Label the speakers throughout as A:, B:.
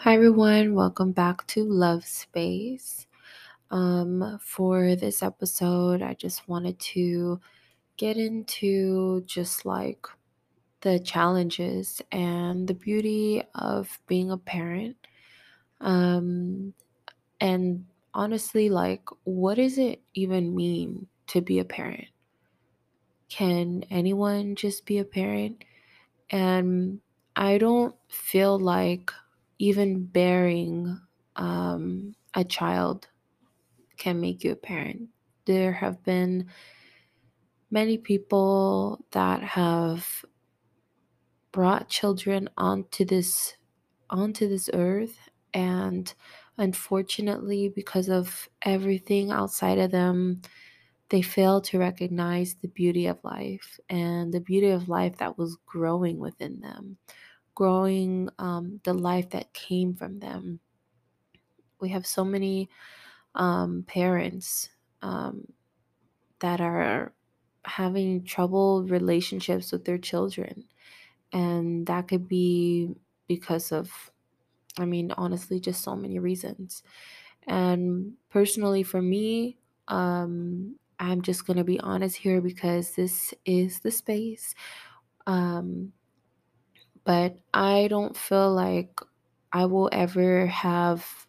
A: Hi everyone, welcome back to Love Space. Um, for this episode, I just wanted to get into just like the challenges and the beauty of being a parent. Um, and honestly, like, what does it even mean to be a parent? Can anyone just be a parent? And I don't feel like even bearing um, a child can make you a parent. There have been many people that have brought children onto this onto this earth and unfortunately because of everything outside of them they fail to recognize the beauty of life and the beauty of life that was growing within them growing um, the life that came from them. We have so many um, parents um, that are having troubled relationships with their children. And that could be because of, I mean, honestly, just so many reasons. And personally, for me, um, I'm just going to be honest here because this is the space. Um, but I don't feel like I will ever have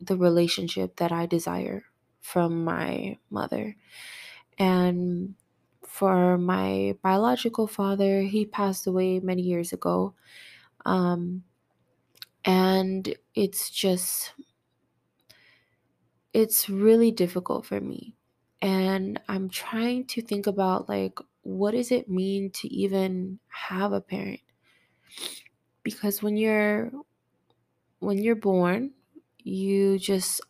A: the relationship that I desire from my mother. And for my biological father, he passed away many years ago. Um, and it's just, it's really difficult for me. And I'm trying to think about like, what does it mean to even have a parent? Because when you're when you're born, you just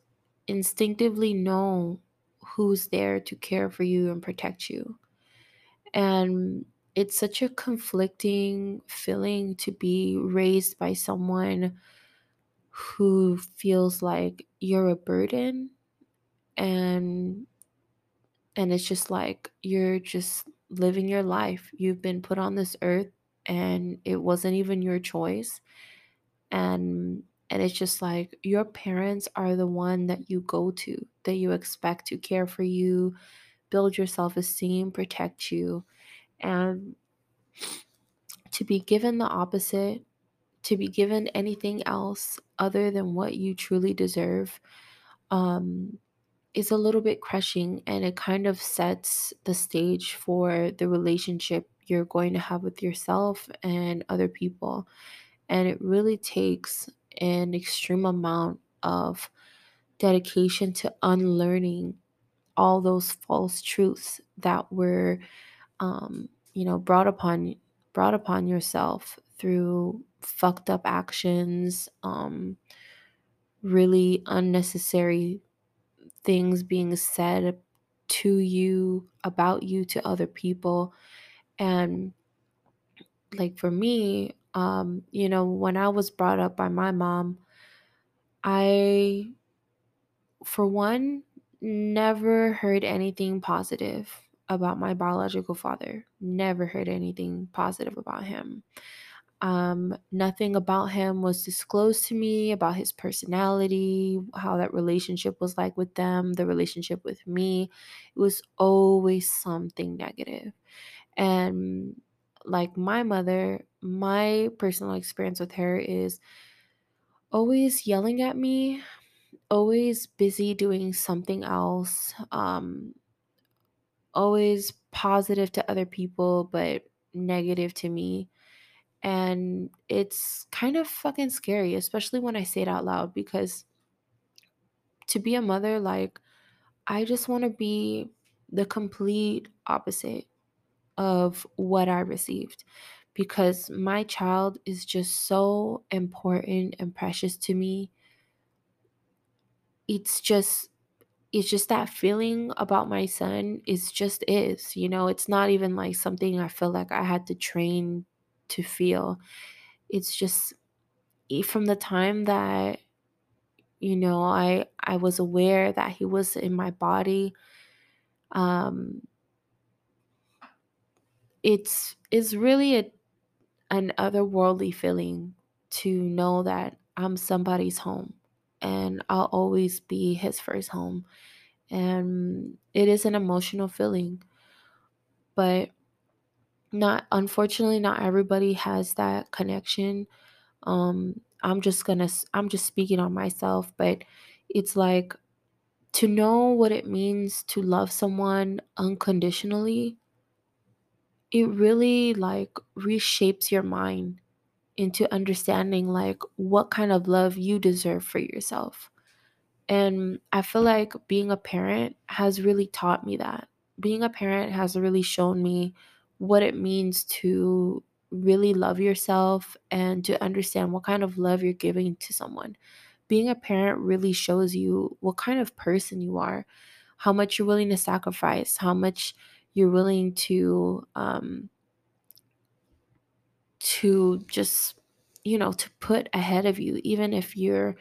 A: instinctively know who's there to care for you and protect you. And it's such a conflicting feeling to be raised by someone who feels like you're a burden and and it's just like you're just living your life. You've been put on this earth and it wasn't even your choice and and it's just like your parents are the one that you go to that you expect to care for you build your self-esteem protect you and to be given the opposite to be given anything else other than what you truly deserve um, is a little bit crushing and it kind of sets the stage for the relationship you're going to have with yourself and other people. And it really takes an extreme amount of dedication to unlearning all those false truths that were, um, you know, brought upon brought upon yourself through fucked up actions, um, really unnecessary things being said to you about you to other people, and like for me, um, you know, when I was brought up by my mom, I, for one, never heard anything positive about my biological father. Never heard anything positive about him. Um, nothing about him was disclosed to me about his personality, how that relationship was like with them, the relationship with me. It was always something negative. And like my mother, my personal experience with her is always yelling at me always busy doing something else, um, always positive to other people, but negative to me. And it's kind of fucking scary, especially when I say it out loud, because to be a mother, like, I just want to be the complete opposite of what I received because my child is just so important and precious to me. It's just it's just that feeling about my son is just is you know it's not even like something i feel like i had to train to feel it's just e- from the time that you know i i was aware that he was in my body um it's it's really a, an otherworldly feeling to know that I'm somebody's home and I'll always be his first home. And it is an emotional feeling, but not unfortunately not everybody has that connection. Um I'm just going to I'm just speaking on myself, but it's like to know what it means to love someone unconditionally, it really like reshapes your mind into understanding like what kind of love you deserve for yourself. And I feel like being a parent has really taught me that. Being a parent has really shown me what it means to really love yourself and to understand what kind of love you're giving to someone. Being a parent really shows you what kind of person you are, how much you're willing to sacrifice, how much you're willing to um to just you know to put ahead of you even if you're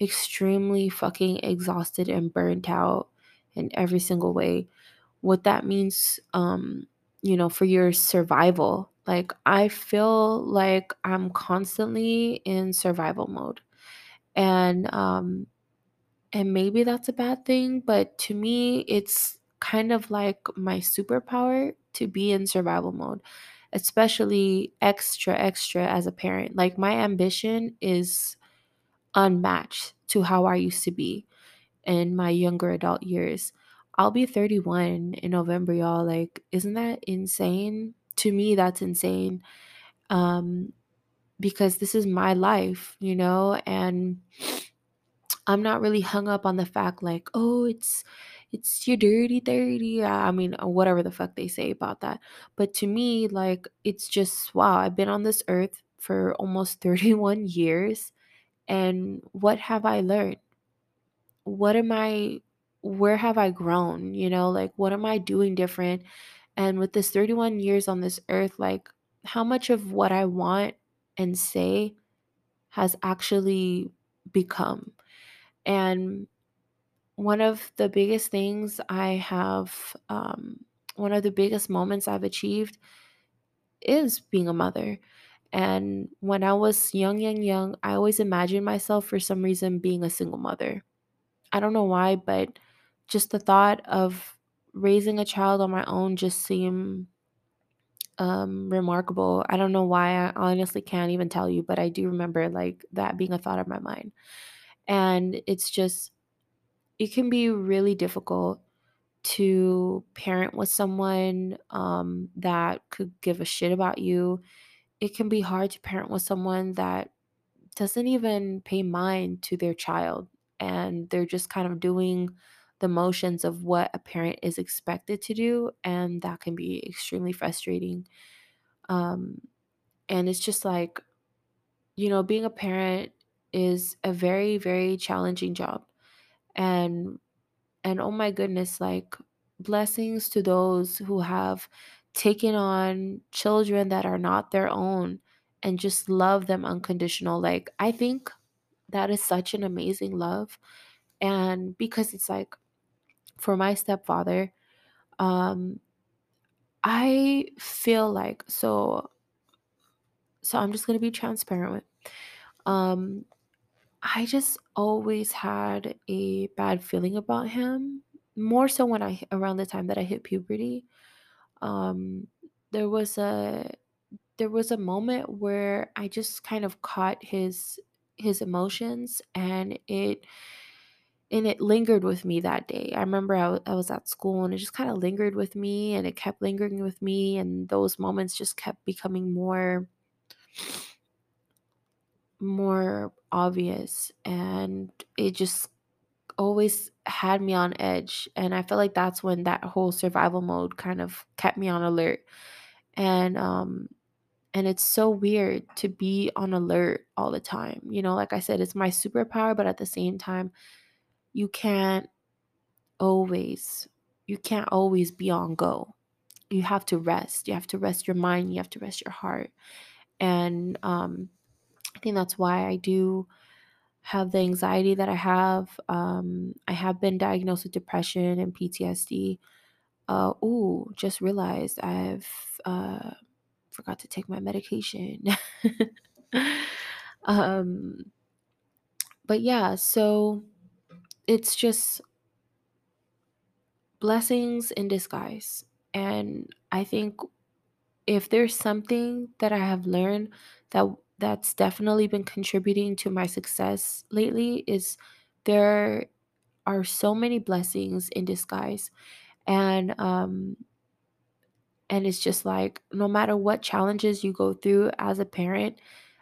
A: extremely fucking exhausted and burnt out in every single way what that means um you know for your survival. Like i feel like i'm constantly in survival mode. And um and maybe that's a bad thing but to me it's kind of like my superpower to be in survival mode especially extra extra as a parent like my ambition is unmatched to how i used to be in my younger adult years. I'll be 31 in November, y'all. Like, isn't that insane? To me, that's insane. Um, because this is my life, you know, and I'm not really hung up on the fact like, oh, it's it's your dirty 30. I mean, uh, whatever the fuck they say about that. But to me, like, it's just wow, I've been on this earth for almost 31 years. And what have I learned? what am I where have I grown? You know, like what am I doing different? And with this 31 years on this earth, like how much of what I want and say has actually become? And one of the biggest things I have, um, one of the biggest moments I've achieved is being a mother. And when I was young, young, young, I always imagined myself for some reason being a single mother I don't know why, but just the thought of raising a child on my own just seemed um, remarkable. I don't know why. I honestly can't even tell you, but I do remember like that being a thought of my mind. And it's just, it can be really difficult to parent with someone um, that could give a shit about you. It can be hard to parent with someone that doesn't even pay mind to their child and they're just kind of doing the motions of what a parent is expected to do and that can be extremely frustrating um and it's just like you know being a parent is a very very challenging job and and oh my goodness like blessings to those who have taken on children that are not their own and just love them unconditional like i think that is such an amazing love and because it's like for my stepfather um i feel like so so i'm just going to be transparent with um i just always had a bad feeling about him more so when i around the time that i hit puberty um there was a there was a moment where i just kind of caught his his emotions and it and it lingered with me that day. I remember I, w- I was at school and it just kind of lingered with me and it kept lingering with me and those moments just kept becoming more more obvious and it just always had me on edge and I feel like that's when that whole survival mode kind of kept me on alert and um and it's so weird to be on alert all the time. You know, like I said it's my superpower but at the same time you can't always you can't always be on go you have to rest you have to rest your mind you have to rest your heart and um i think that's why i do have the anxiety that i have um i have been diagnosed with depression and ptsd uh ooh just realized i've uh forgot to take my medication um but yeah, so it's just blessings in disguise. And I think if there's something that I have learned that that's definitely been contributing to my success lately is there are so many blessings in disguise. And um and it's just like no matter what challenges you go through as a parent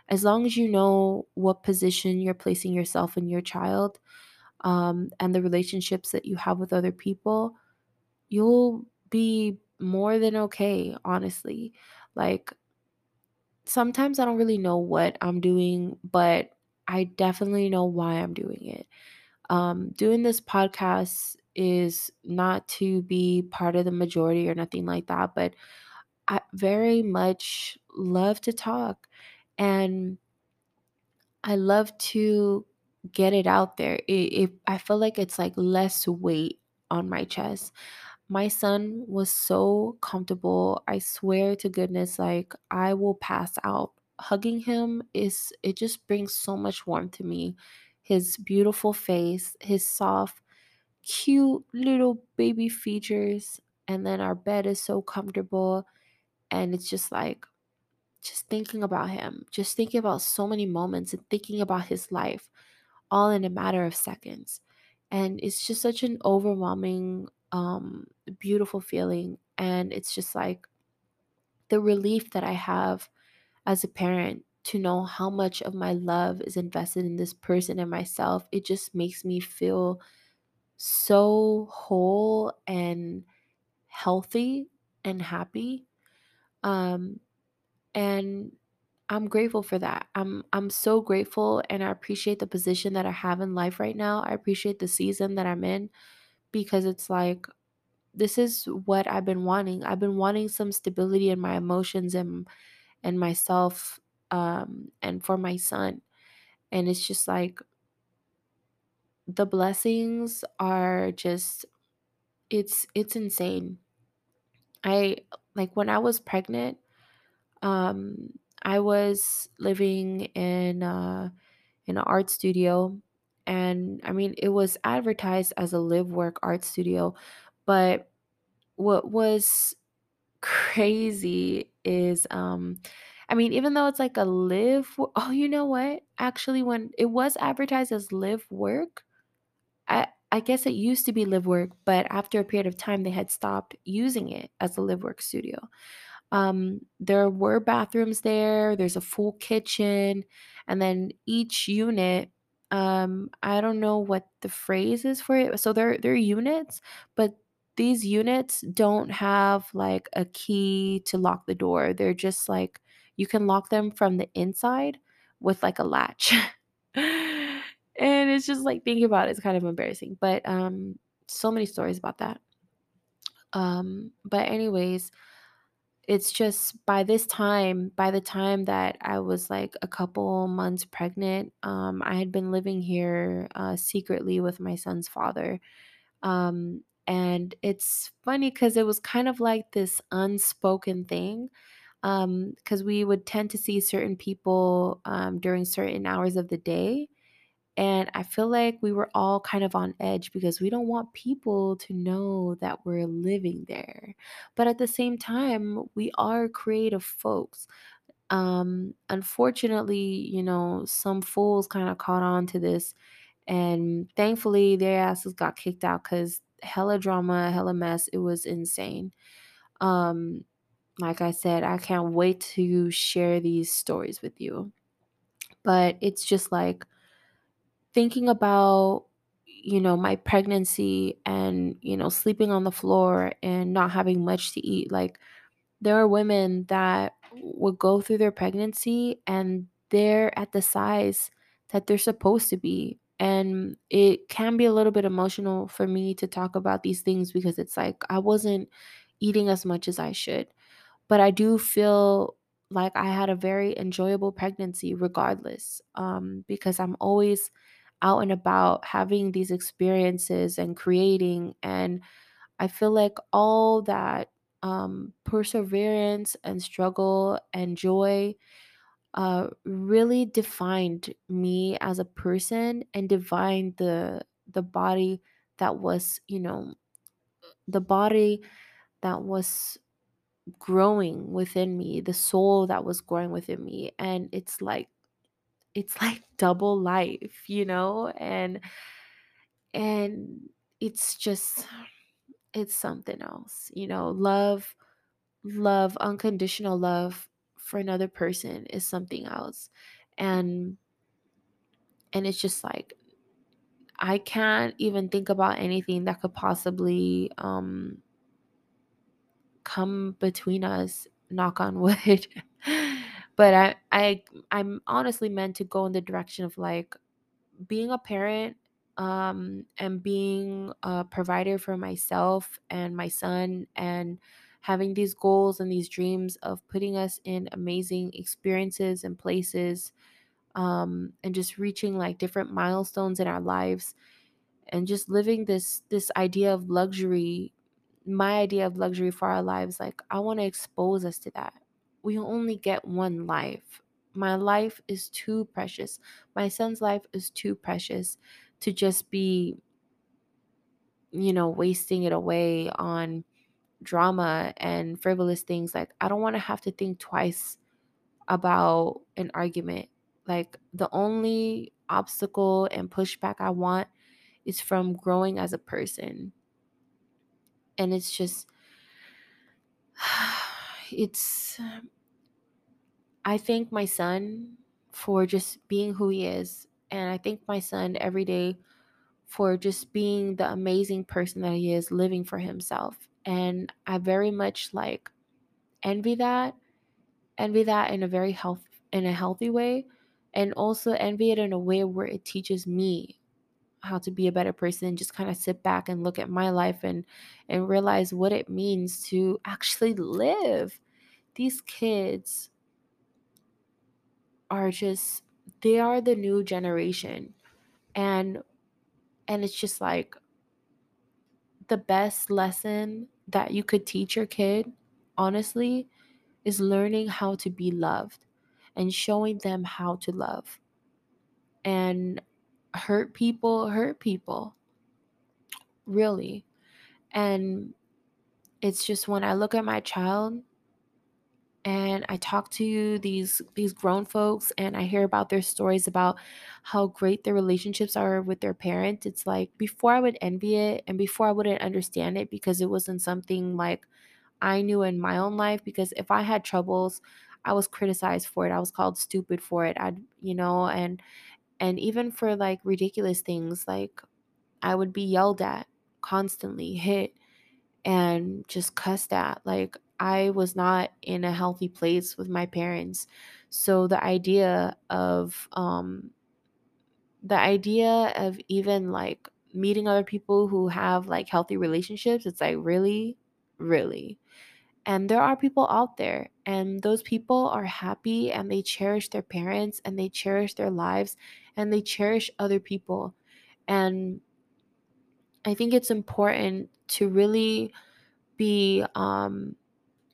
A: as long as you know what position you're placing yourself and your child um, and the relationships that you have with other people you'll be more than okay honestly. Like sometimes i don't really know what i'm doing but i definitely know why i'm doing it um, doing this podcast is not to be part of the majority or nothing like that but I very much love to talk and I love to get it out there. It, it, I feel like it's like less weight on my chest. My son was so comfortable. I swear to goodness, like I will pass out. Hugging him is, it just brings so much warmth to me. His beautiful face, his soft, cute little baby features. And then our bed is so comfortable. And it's just like, just thinking about him, just thinking about so many moments and thinking about his life all in a matter of seconds. And it's just such an overwhelming, um, beautiful feeling. And it's just like the relief that I have as a parent to know how much of my love is invested in this person and myself. It just makes me feel so whole and healthy and happy. Um, and I'm grateful for that. I'm I'm so grateful and I appreciate the position that I have in life right now. I appreciate the season that I'm in because it's like this is what I've been wanting. I've been wanting some stability in my emotions and and myself um and for my son. And it's just like the blessings are just it's it's insane. I like when I was pregnant, um I was living in uh in an art studio. And I mean, it was advertised as a live work art studio. But what was crazy is, um, I mean, even though it's like a live, oh, you know what? Actually, when it was advertised as live work, I, I guess it used to be live work, but after a period of time, they had stopped using it as a live work studio. Um, there were bathrooms there, there's a full kitchen, and then each unit, um, I don't know what the phrase is for it. So they're they're units, but these units don't have like a key to lock the door. They're just like you can lock them from the inside with like a latch. and it's just like thinking about it, it's kind of embarrassing. But um so many stories about that. Um, but anyways, it's just by this time, by the time that I was like a couple months pregnant, um, I had been living here uh, secretly with my son's father. Um, and it's funny because it was kind of like this unspoken thing. Because we would tend to see certain people um, during certain hours of the day. And I feel like we were all kind of on edge because we don't want people to know that we're living there. But at the same time, we are creative folks. Um, unfortunately, you know, some fools kind of caught on to this, and thankfully, their asses got kicked out because hella drama, hella mess. It was insane. Um, like I said, I can't wait to share these stories with you. But it's just like, thinking about you know my pregnancy and you know sleeping on the floor and not having much to eat like there are women that would go through their pregnancy and they're at the size that they're supposed to be. And it can be a little bit emotional for me to talk about these things because it's like I wasn't eating as much as I should. But I do feel like I had a very enjoyable pregnancy regardless um, because I'm always out and about having these experiences and creating. And I feel like all that um, perseverance and struggle and joy uh, really defined me as a person and defined the the body that was you know the body that was growing within me the soul that was growing within me and it's like it's like double life you know and and it's just it's something else you know love love unconditional love for another person is something else and and it's just like i can't even think about anything that could possibly um come between us knock on wood but i i i'm honestly meant to go in the direction of like being a parent um, and being a provider for myself and my son and having these goals and these dreams of putting us in amazing experiences and places um, and just reaching like different milestones in our lives and just living this this idea of luxury my idea of luxury for our lives like i want to expose us to that we only get one life. My life is too precious. My son's life is too precious to just be you know wasting it away on drama and frivolous things like i don't want to have to think twice about an argument. Like the only obstacle and pushback i want is from growing as a person. And it's just it's i thank my son for just being who he is and i thank my son every day for just being the amazing person that he is living for himself. And i very much like envy that envy that in a very health in a healthy way and also envy it in a way where it teaches me how to be a better person just kind of sit back and look at my life and and realize what it means to actually live. These kids are just they are the new generation. And and it's just like the best lesson that you could teach your kid honestly is learning how to be loved and showing them how to love and hurt people hurt people really. And it's just when i look at my child and I talk to these these grown folks and I hear about their stories about how great their relationships are with their parents. It's like before I would envy it and before I wouldn't understand it because it wasn't something like I knew in my own life because if I had troubles, I was criticized for it. I was called stupid for it. I'd, you know, and and even for like ridiculous things like I would be yelled at constantly, hit and just cussed at. Like I was not in a healthy place with my parents. So the idea of um the idea of even like meeting other people who have like healthy relationships, it's like really, really. And there are people out there, and those people are happy and they cherish their parents and they cherish their lives and they cherish other people. And I think it's important to really be um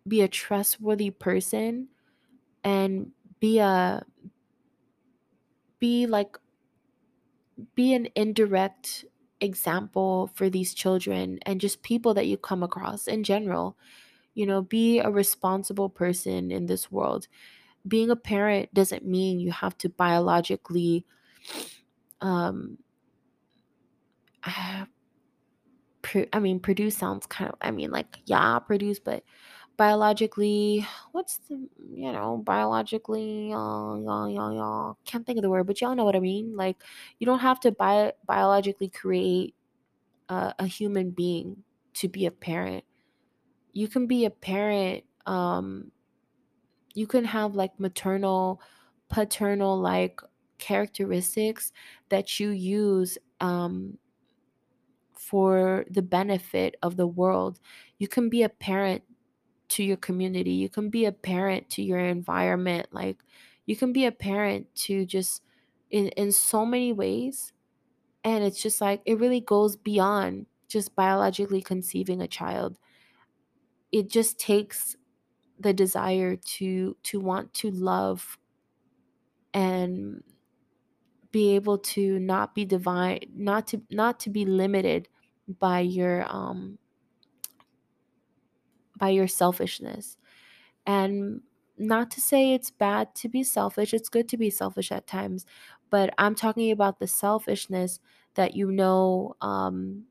A: be a trustworthy person and be a be like be an indirect example for these children and just people that you come across in general. You know be a responsible person in this world. Being a parent doesn't mean you have to biologically um I mean produce sounds kind of I mean like yeah produce but biologically what's the you know biologically Y'all y'all y'all can't think of the word but y'all know what i mean? Like you don't have to bi- biologically create a, a human being to be a parent. You can be a parent um you can have like maternal paternal like characteristics that you use um for the benefit of the world. You can be a parent to your community. You can be a parent to your environment. Like you can be a parent to just in in so many ways. And it's just like it really goes beyond just biologically conceiving a child. It just takes the desire to to want to love and be able to not be divine not to not to be limited by your um by your selfishness. And not to say it's bad to be selfish it's good to be selfish at times but i'm talking about the selfishness that you know um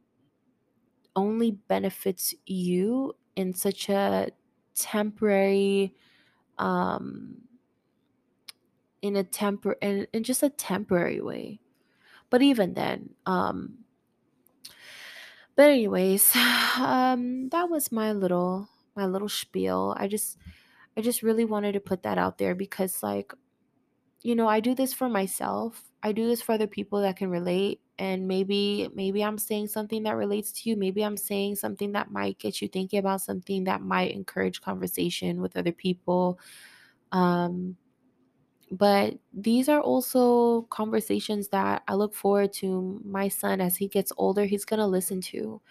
A: only benefits you in such a temporary um in a tempor in, in just a temporary way. But even then um but anyways um that was my little my little spiel i just i just really wanted to put that out there because like you know i do this for myself i do this for other people that can relate and maybe maybe i'm saying something that relates to you maybe i'm saying something that might get you thinking about something that might encourage conversation with other people um but these are also conversations that I look forward to my son as he gets older, he's going to listen to.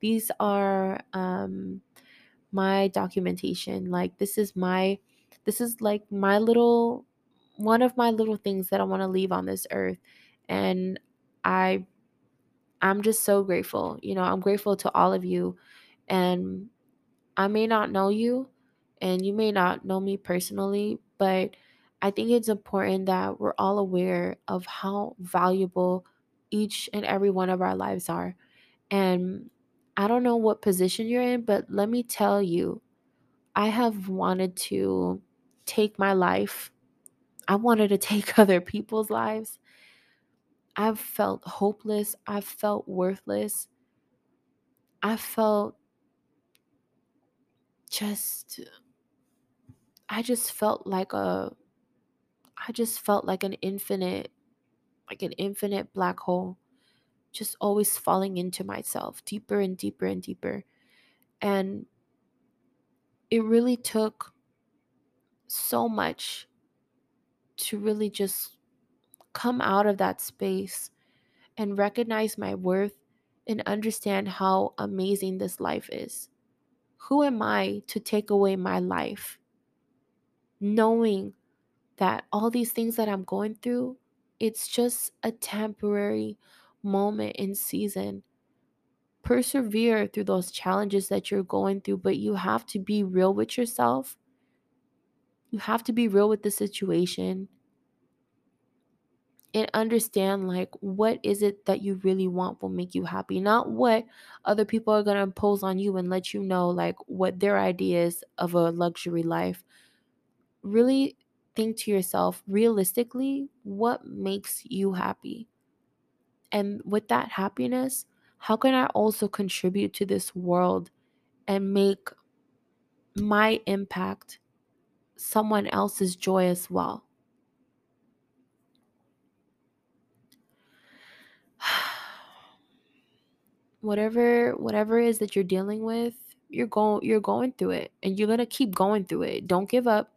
A: These are um, my documentation. Like, this is my, this is like my little, one of my little things that I want to leave on this earth. And I, I'm just so grateful. You know, I'm grateful to all of you. And I may not know you and you may not know me personally, but I think it's important that we're all aware of how valuable each and every one of our lives are. And I don't know what position you're in, but let me tell you, I have wanted to take my life. I wanted to take other people's lives. I've felt hopeless. I've felt worthless. I felt just I just felt like a I just felt like an infinite like an infinite black hole just always falling into myself deeper and deeper and deeper. And it really took so much to really just come out of that space and recognize my worth and understand how amazing this life is. Who am I to take away my life? Knowing that all these things that I'm going through, it's just a temporary moment in season. Persevere through those challenges that you're going through, but you have to be real with yourself. You have to be real with the situation and understand like what is it that you really want will make you happy not what other people are going to impose on you and let you know like what their ideas of a luxury life really think to yourself realistically what makes you happy and with that happiness how can i also contribute to this world and make my impact someone else's joy as well? Whatever whatever it is that you're dealing with you're going you're going through it and you're going to keep going through it. Don't give up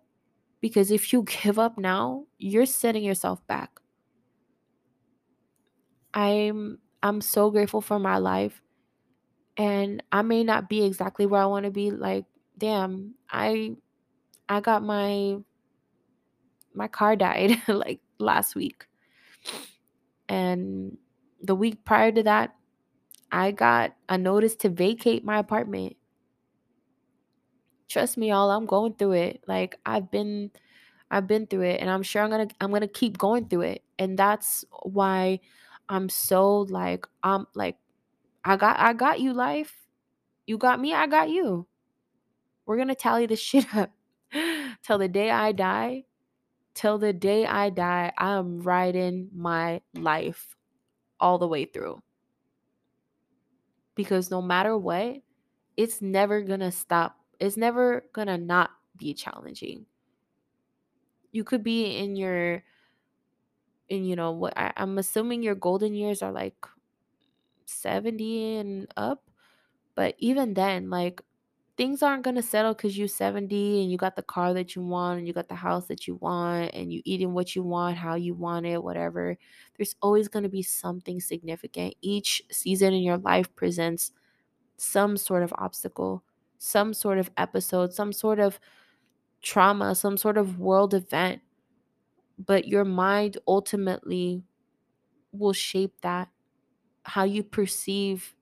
A: because if you give up now you're setting yourself back i'm i'm so grateful for my life and i may not be exactly where i want to be like damn i i got my my car died like last week and the week prior to that I got a notice to vacate my apartment. Trust me, y'all, I'm going through it. Like I've been I've been through it and I'm sure I'm going to I'm going to keep going through it. And that's why I'm so like I'm like I got I got you life. You got me, I got you. We're going to tally this shit up till the day I die. Till the day I die, I'm riding my life all the way through because no matter what, it's never gonna stop. It's never gonna not be challenging. You could be in your, in you know what I, I'm assuming your golden years are like 70 and up, but even then, like things aren't gonna settle because you're 70 and you got the car that you want and you got the house that you want and you eating what you want, how you want it, whatever. There's always gonna be something significant. Each season in your life presents some sort of obstacle, some sort of episode, some sort of trauma, some sort of world event but your mind ultimately will shape that how you perceive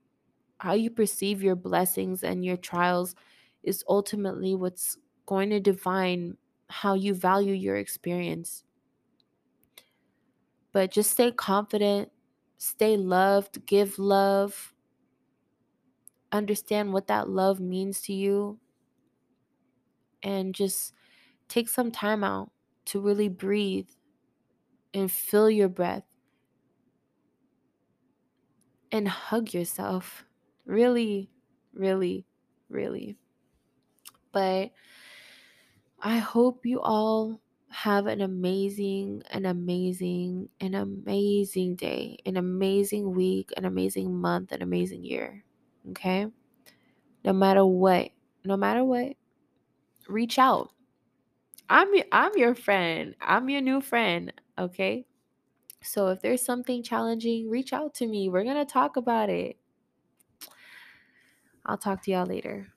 A: how you perceive your blessings and your trials is ultimately what's going to define how you value your experience. But just stay confident stay loved give love. Understand what that love means to you. And just take some time out to really breathe and feel your breath and hug yourself. Really, really, really. But I hope you all have an amazing, an amazing, an amazing day, an amazing week, an amazing month, an amazing year. Okay? No matter what, no matter what, reach out. I'm I'm your friend. I'm your new friend, okay? So if there's something challenging, reach out to me. We're going to talk about it. I'll talk to y'all later.